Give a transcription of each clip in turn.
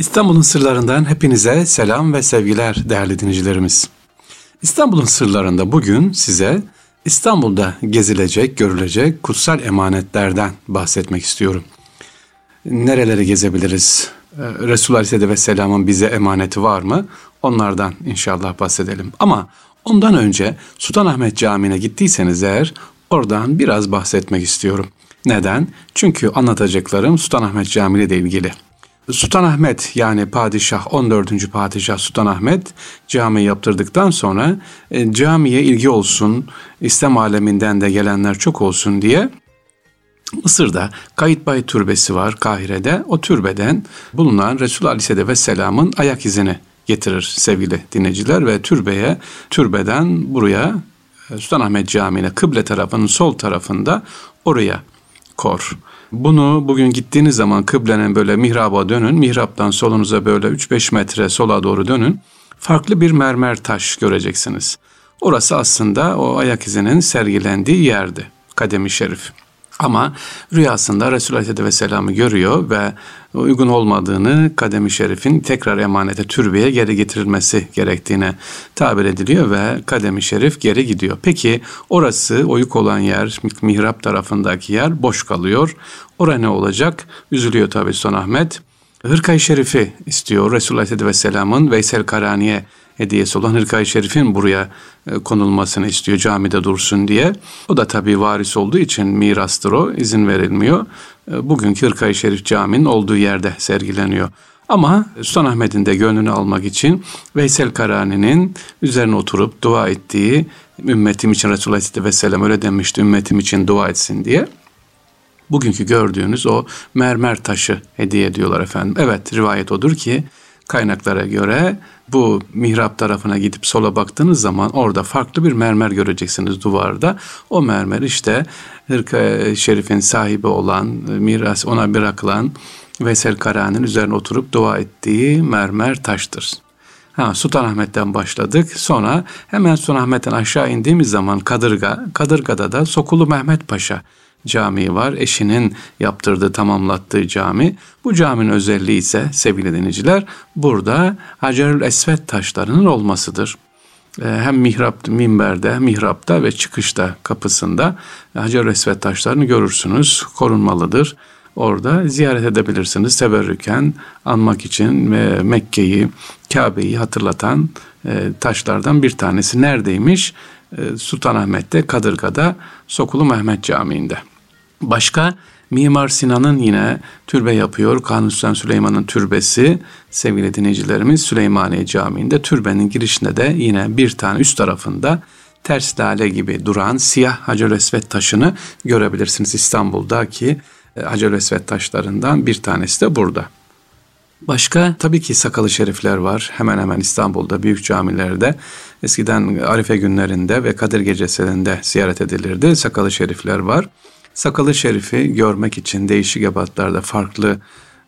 İstanbul'un sırlarından hepinize selam ve sevgiler değerli dinleyicilerimiz. İstanbul'un sırlarında bugün size İstanbul'da gezilecek, görülecek kutsal emanetlerden bahsetmek istiyorum. Nereleri gezebiliriz? Ee, Resul Aleyhisselatü Vesselam'ın bize emaneti var mı? Onlardan inşallah bahsedelim. Ama ondan önce Sultanahmet Camii'ne gittiyseniz eğer oradan biraz bahsetmek istiyorum. Neden? Çünkü anlatacaklarım Sultanahmet Camii ile ilgili. Sultanahmet yani padişah 14. padişah Sultanahmet cami yaptırdıktan sonra e, camiye ilgi olsun, İslam aleminden de gelenler çok olsun diye Mısır'da Kayıtbay Türbesi var Kahire'de. O türbeden bulunan Resul Aleyhisselatü Vesselam'ın ayak izini getirir sevgili dinleyiciler ve türbeye, türbeden buraya e, Sultanahmet Camii'ne kıble tarafının sol tarafında oraya kor. Bunu bugün gittiğiniz zaman kıblenin böyle mihraba dönün. Mihraptan solunuza böyle 3-5 metre sola doğru dönün. Farklı bir mermer taş göreceksiniz. Orası aslında o ayak izinin sergilendiği yerdi. Kademi Şerif. Ama rüyasında Resulü Aleyhisselatü Vesselam'ı görüyor ve uygun olmadığını Kademi Şerif'in tekrar emanete türbeye geri getirilmesi gerektiğine tabir ediliyor ve Kademi Şerif geri gidiyor. Peki orası oyuk olan yer, mihrap tarafındaki yer boş kalıyor. Orada ne olacak? Üzülüyor tabi Son Ahmet. Hırkay Şerif'i istiyor Resulullah Aleyhisselatü Vesselam'ın Veysel Karani'ye hediyesi olan Hırkay Şerif'in buraya e, konulmasını istiyor camide dursun diye. O da tabii varis olduğu için mirastır o izin verilmiyor. E, bugünkü Hırkay Şerif caminin olduğu yerde sergileniyor. Ama Sultanahmet'in de gönlünü almak için Veysel Karani'nin üzerine oturup dua ettiği ümmetim için Resulullah Aleyhisselatü Vesselam öyle demişti ümmetim için dua etsin diye bugünkü gördüğünüz o mermer taşı hediye ediyorlar efendim. Evet rivayet odur ki kaynaklara göre bu mihrap tarafına gidip sola baktığınız zaman orada farklı bir mermer göreceksiniz duvarda. O mermer işte Hırka Şerif'in sahibi olan, miras ona bırakılan Vesel Kara'nın üzerine oturup dua ettiği mermer taştır. Ha, Sultanahmet'ten başladık. Sonra hemen Sultanahmet'ten aşağı indiğimiz zaman Kadırga, Kadırga'da da Sokulu Mehmet Paşa Camii var. Eşinin yaptırdığı, tamamlattığı cami. Bu caminin özelliği ise sevgili dinleyiciler burada Hacerül Esvet taşlarının olmasıdır. Ee, hem mihrap, minberde, mihrapta ve çıkışta kapısında Hacer-ül Esvet taşlarını görürsünüz. Korunmalıdır. Orada ziyaret edebilirsiniz. Teberrüken anmak için ve Mekke'yi, Kabe'yi hatırlatan e, taşlardan bir tanesi. Neredeymiş? E, Sultanahmet'te, Kadırga'da, Sokulu Mehmet Camii'nde. Başka Mimar Sinan'ın yine türbe yapıyor. Kanuni Süleyman'ın türbesi sevgili dinleyicilerimiz Süleymaniye Camii'nde türbenin girişinde de yine bir tane üst tarafında ters lale gibi duran siyah Hacer Esvet taşını görebilirsiniz İstanbul'daki e, Hacer Esvet taşlarından bir tanesi de burada. Başka tabii ki sakalı şerifler var. Hemen hemen İstanbul'da büyük camilerde eskiden Arife günlerinde ve Kadir gecelerinde ziyaret edilirdi. Sakalı şerifler var. Sakalı şerifi görmek için değişik ebatlarda farklı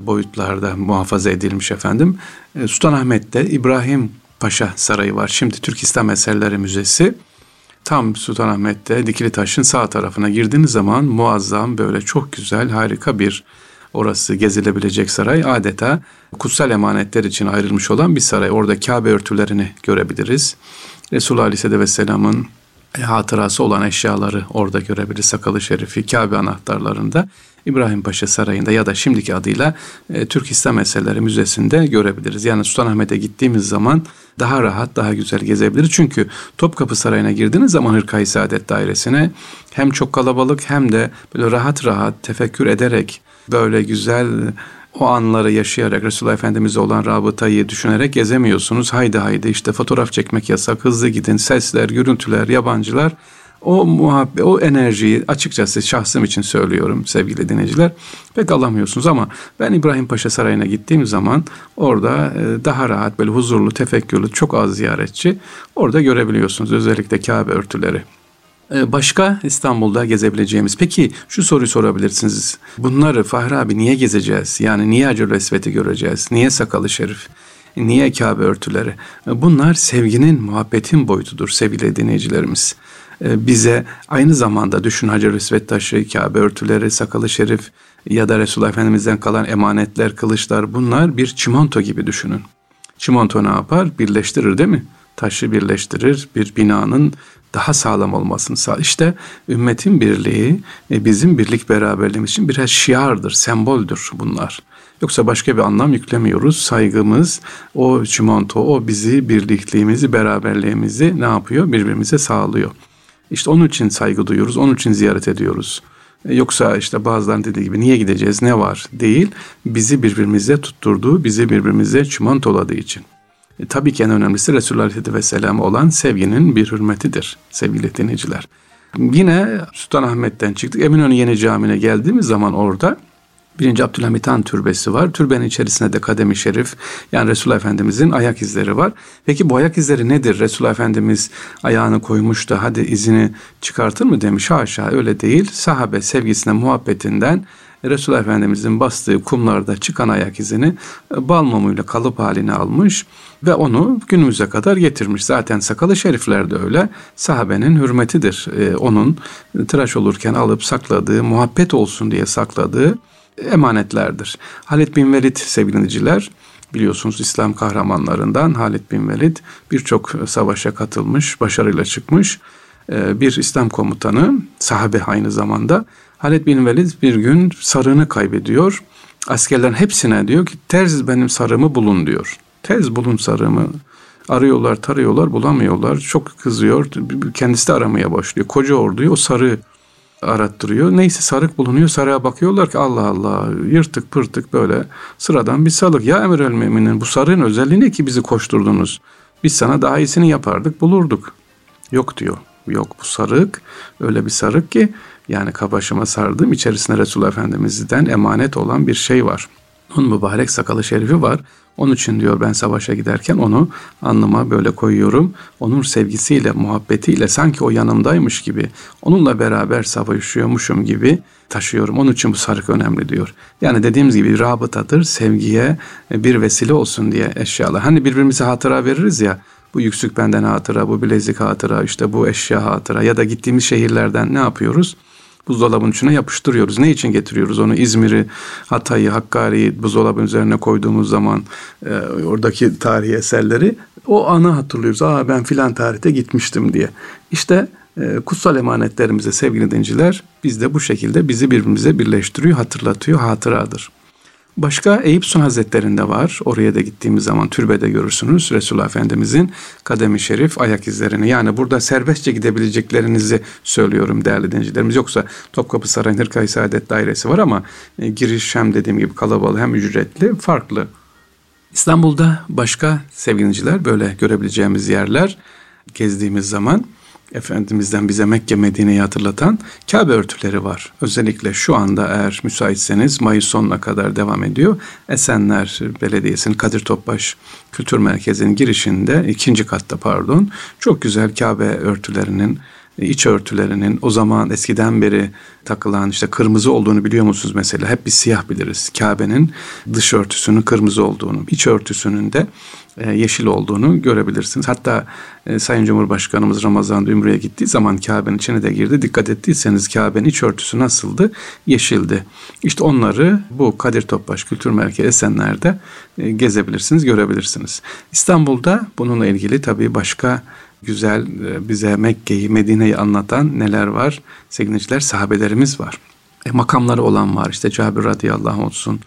boyutlarda muhafaza edilmiş efendim. E, Sultanahmet'te İbrahim Paşa Sarayı var. Şimdi Türk İslam Eserleri Müzesi. Tam Sultanahmet'te Dikili Taş'ın sağ tarafına girdiğiniz zaman muazzam böyle çok güzel harika bir orası gezilebilecek saray adeta kutsal emanetler için ayrılmış olan bir saray. Orada Kabe örtülerini görebiliriz. Resulullah Aleyhisselatü Vesselam'ın hatırası olan eşyaları orada görebiliriz. Sakalı Şerifi, Kabe anahtarlarında, İbrahim Paşa Sarayı'nda ya da şimdiki adıyla e, Türk İslam Eserleri Müzesi'nde görebiliriz. Yani Sultanahmet'e gittiğimiz zaman daha rahat, daha güzel gezebiliriz. Çünkü Topkapı Sarayı'na girdiğiniz zaman Hırkayı Saadet Dairesi'ne hem çok kalabalık hem de böyle rahat rahat tefekkür ederek böyle güzel o anları yaşayarak Resulullah Efendimiz'e olan rabıtayı düşünerek gezemiyorsunuz. Haydi haydi işte fotoğraf çekmek yasak, hızlı gidin, sesler, görüntüler, yabancılar. O muhabbet, o enerjiyi açıkçası şahsım için söylüyorum sevgili dinleyiciler. Pek alamıyorsunuz ama ben İbrahim Paşa Sarayı'na gittiğim zaman orada e, daha rahat böyle huzurlu, tefekkürlü, çok az ziyaretçi orada görebiliyorsunuz. Özellikle Kabe örtüleri. Ee, başka İstanbul'da gezebileceğimiz. Peki şu soruyu sorabilirsiniz. Bunları Fahri abi niye gezeceğiz? Yani niye Hacer Esvet'i göreceğiz? Niye Sakalı Şerif? Niye Kabe örtüleri? Ee, bunlar sevginin, muhabbetin boyutudur sevgili dinleyicilerimiz. Ee, bize aynı zamanda düşün Hacer Esvet taşı, Kabe örtüleri, Sakalı Şerif ya da Resulullah Efendimiz'den kalan emanetler, kılıçlar bunlar bir çimento gibi düşünün. Çimento ne yapar? Birleştirir değil mi? Taşı birleştirir, bir binanın daha sağlam olmasını sağ. İşte ümmetin birliği bizim birlik beraberliğimiz için biraz şiardır, semboldür bunlar. Yoksa başka bir anlam yüklemiyoruz. Saygımız, o çimento, o bizi, birlikliğimizi, beraberliğimizi ne yapıyor? Birbirimize sağlıyor. İşte onun için saygı duyuyoruz, onun için ziyaret ediyoruz. E, yoksa işte bazıların dediği gibi niye gideceğiz, ne var değil. Bizi birbirimize tutturduğu, bizi birbirimize çimantoladığı için. E, tabii ki en önemlisi Resulullah Aleyhisselatü Vesselam olan sevginin bir hürmetidir sevgili dinleyiciler. Yine Sultanahmet'ten çıktık. Eminönü Yeni Camii'ne geldiğimiz zaman orada Birinci Abdülhamit Han türbesi var. Türbenin içerisinde de kademi şerif yani Resulullah Efendimizin ayak izleri var. Peki bu ayak izleri nedir? Resulullah Efendimiz ayağını koymuş da hadi izini çıkartır mı demiş. Haşa öyle değil. Sahabe sevgisine muhabbetinden Resulullah Efendimizin bastığı kumlarda çıkan ayak izini bal mumuyla kalıp haline almış ve onu günümüze kadar getirmiş. Zaten sakalı şerifler de öyle. Sahabenin hürmetidir. Ee, onun tıraş olurken alıp sakladığı, muhabbet olsun diye sakladığı emanetlerdir. Halid bin Velid sevgiliciler biliyorsunuz İslam kahramanlarından Halid bin Velid birçok savaşa katılmış, başarıyla çıkmış ee, bir İslam komutanı, sahabe aynı zamanda. Halid bin Velid bir gün sarığını kaybediyor. Askerlerin hepsine diyor ki terz benim sarığımı bulun diyor. Tez bulun sarığımı. Arıyorlar, tarıyorlar, bulamıyorlar. Çok kızıyor. Kendisi de aramaya başlıyor. Koca orduyu o sarığı arattırıyor. Neyse sarık bulunuyor. Sarığa bakıyorlar ki Allah Allah yırtık pırtık böyle sıradan bir salık. Ya emir el müminin bu sarığın özelliği ne ki bizi koşturdunuz? Biz sana daha iyisini yapardık bulurduk. Yok diyor. Yok bu sarık öyle bir sarık ki yani kabaşıma sardığım içerisinde Resulullah Efendimiz'den emanet olan bir şey var. Onun mübarek sakalı şerifi var. Onun için diyor ben savaşa giderken onu alnıma böyle koyuyorum. Onun sevgisiyle, muhabbetiyle sanki o yanımdaymış gibi, onunla beraber savaşıyormuşum gibi taşıyorum. Onun için bu sarık önemli diyor. Yani dediğimiz gibi rabıtadır, sevgiye bir vesile olsun diye eşyalar. Hani birbirimize hatıra veririz ya, bu yüksük benden hatıra, bu bilezik hatıra, işte bu eşya hatıra ya da gittiğimiz şehirlerden ne yapıyoruz? Buzdolabının içine yapıştırıyoruz. Ne için getiriyoruz onu? İzmir'i, Hatay'ı, Hakkari'yi buzdolabının üzerine koyduğumuz zaman e, oradaki tarihi eserleri o anı hatırlıyoruz. Aa ben filan tarihte gitmiştim diye. İşte e, kutsal emanetlerimize sevgili dinciler biz de bu şekilde bizi birbirimize birleştiriyor, hatırlatıyor, hatıradır. Başka Eyüp Sun Hazretleri'nde var. Oraya da gittiğimiz zaman türbede görürsünüz. Resulullah Efendimizin kademi şerif ayak izlerini. Yani burada serbestçe gidebileceklerinizi söylüyorum değerli dinleyicilerimiz. Yoksa Topkapı Sarayı'nın Hırkayı Saadet Dairesi var ama e, giriş hem dediğim gibi kalabalık hem ücretli farklı. İstanbul'da başka sevgiliciler böyle görebileceğimiz yerler gezdiğimiz zaman Efendimiz'den bize Mekke Medine'yi hatırlatan Kabe örtüleri var. Özellikle şu anda eğer müsaitseniz Mayıs sonuna kadar devam ediyor. Esenler Belediyesi'nin Kadir Topbaş Kültür Merkezi'nin girişinde ikinci katta pardon çok güzel Kabe örtülerinin iç örtülerinin o zaman eskiden beri takılan işte kırmızı olduğunu biliyor musunuz mesela? Hep bir siyah biliriz. Kabe'nin dış örtüsünün kırmızı olduğunu, iç örtüsünün de e, yeşil olduğunu görebilirsiniz. Hatta e, Sayın Cumhurbaşkanımız Ramazan Ümre'ye gittiği zaman Kabe'nin içine de girdi. Dikkat ettiyseniz Kabe'nin iç örtüsü nasıldı? Yeşildi. İşte onları bu Kadir Topbaş Kültür Merkezi Esenler'de e, gezebilirsiniz, görebilirsiniz. İstanbul'da bununla ilgili tabii başka güzel bize Mekke'yi, Medine'yi anlatan neler var? Sevgiliciler sahabelerimiz var. E, makamları olan var. İşte Cabir radıyallahu olsun.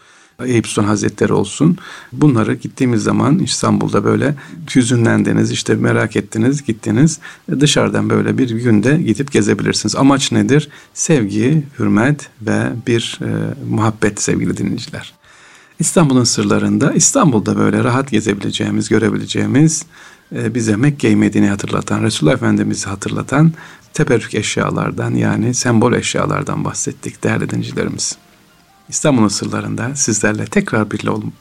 Eyüp Sultan Hazretleri olsun. Bunları gittiğimiz zaman İstanbul'da böyle hüzünlendiniz, işte merak ettiniz, gittiniz. Dışarıdan böyle bir günde gidip gezebilirsiniz. Amaç nedir? Sevgi, hürmet ve bir e, muhabbet sevgili dinleyiciler. İstanbul'un sırlarında İstanbul'da böyle rahat gezebileceğimiz, görebileceğimiz e, bize Mekke-i Medine'yi hatırlatan, Resulullah Efendimiz'i hatırlatan teberrük eşyalardan yani sembol eşyalardan bahsettik değerli dinleyicilerimiz. İstanbul'un sırlarında sizlerle tekrar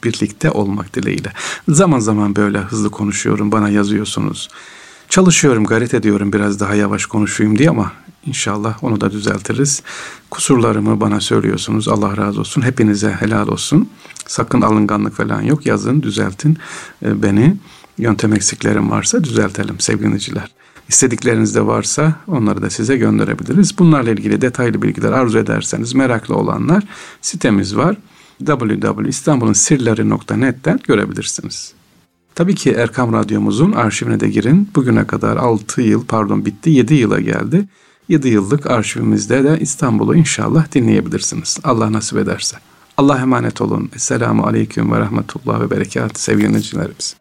birlikte olmak dileğiyle. Zaman zaman böyle hızlı konuşuyorum, bana yazıyorsunuz. Çalışıyorum, gayret ediyorum biraz daha yavaş konuşayım diye ama inşallah onu da düzeltiriz. Kusurlarımı bana söylüyorsunuz. Allah razı olsun. Hepinize helal olsun. Sakın alınganlık falan yok. Yazın, düzeltin e, beni. Yöntem eksiklerim varsa düzeltelim sevgili dinleyiciler. istedikleriniz de varsa onları da size gönderebiliriz. Bunlarla ilgili detaylı bilgiler arzu ederseniz meraklı olanlar sitemiz var www.istanbulunsirleri.net'ten görebilirsiniz. Tabii ki Erkam Radyomuzun arşivine de girin. Bugüne kadar 6 yıl pardon bitti 7 yıla geldi. 7 yıllık arşivimizde de İstanbul'u inşallah dinleyebilirsiniz. Allah nasip ederse. Allah emanet olun. Esselamu Aleyküm ve Rahmetullah ve Berekat sevgili dinleyicilerimiz.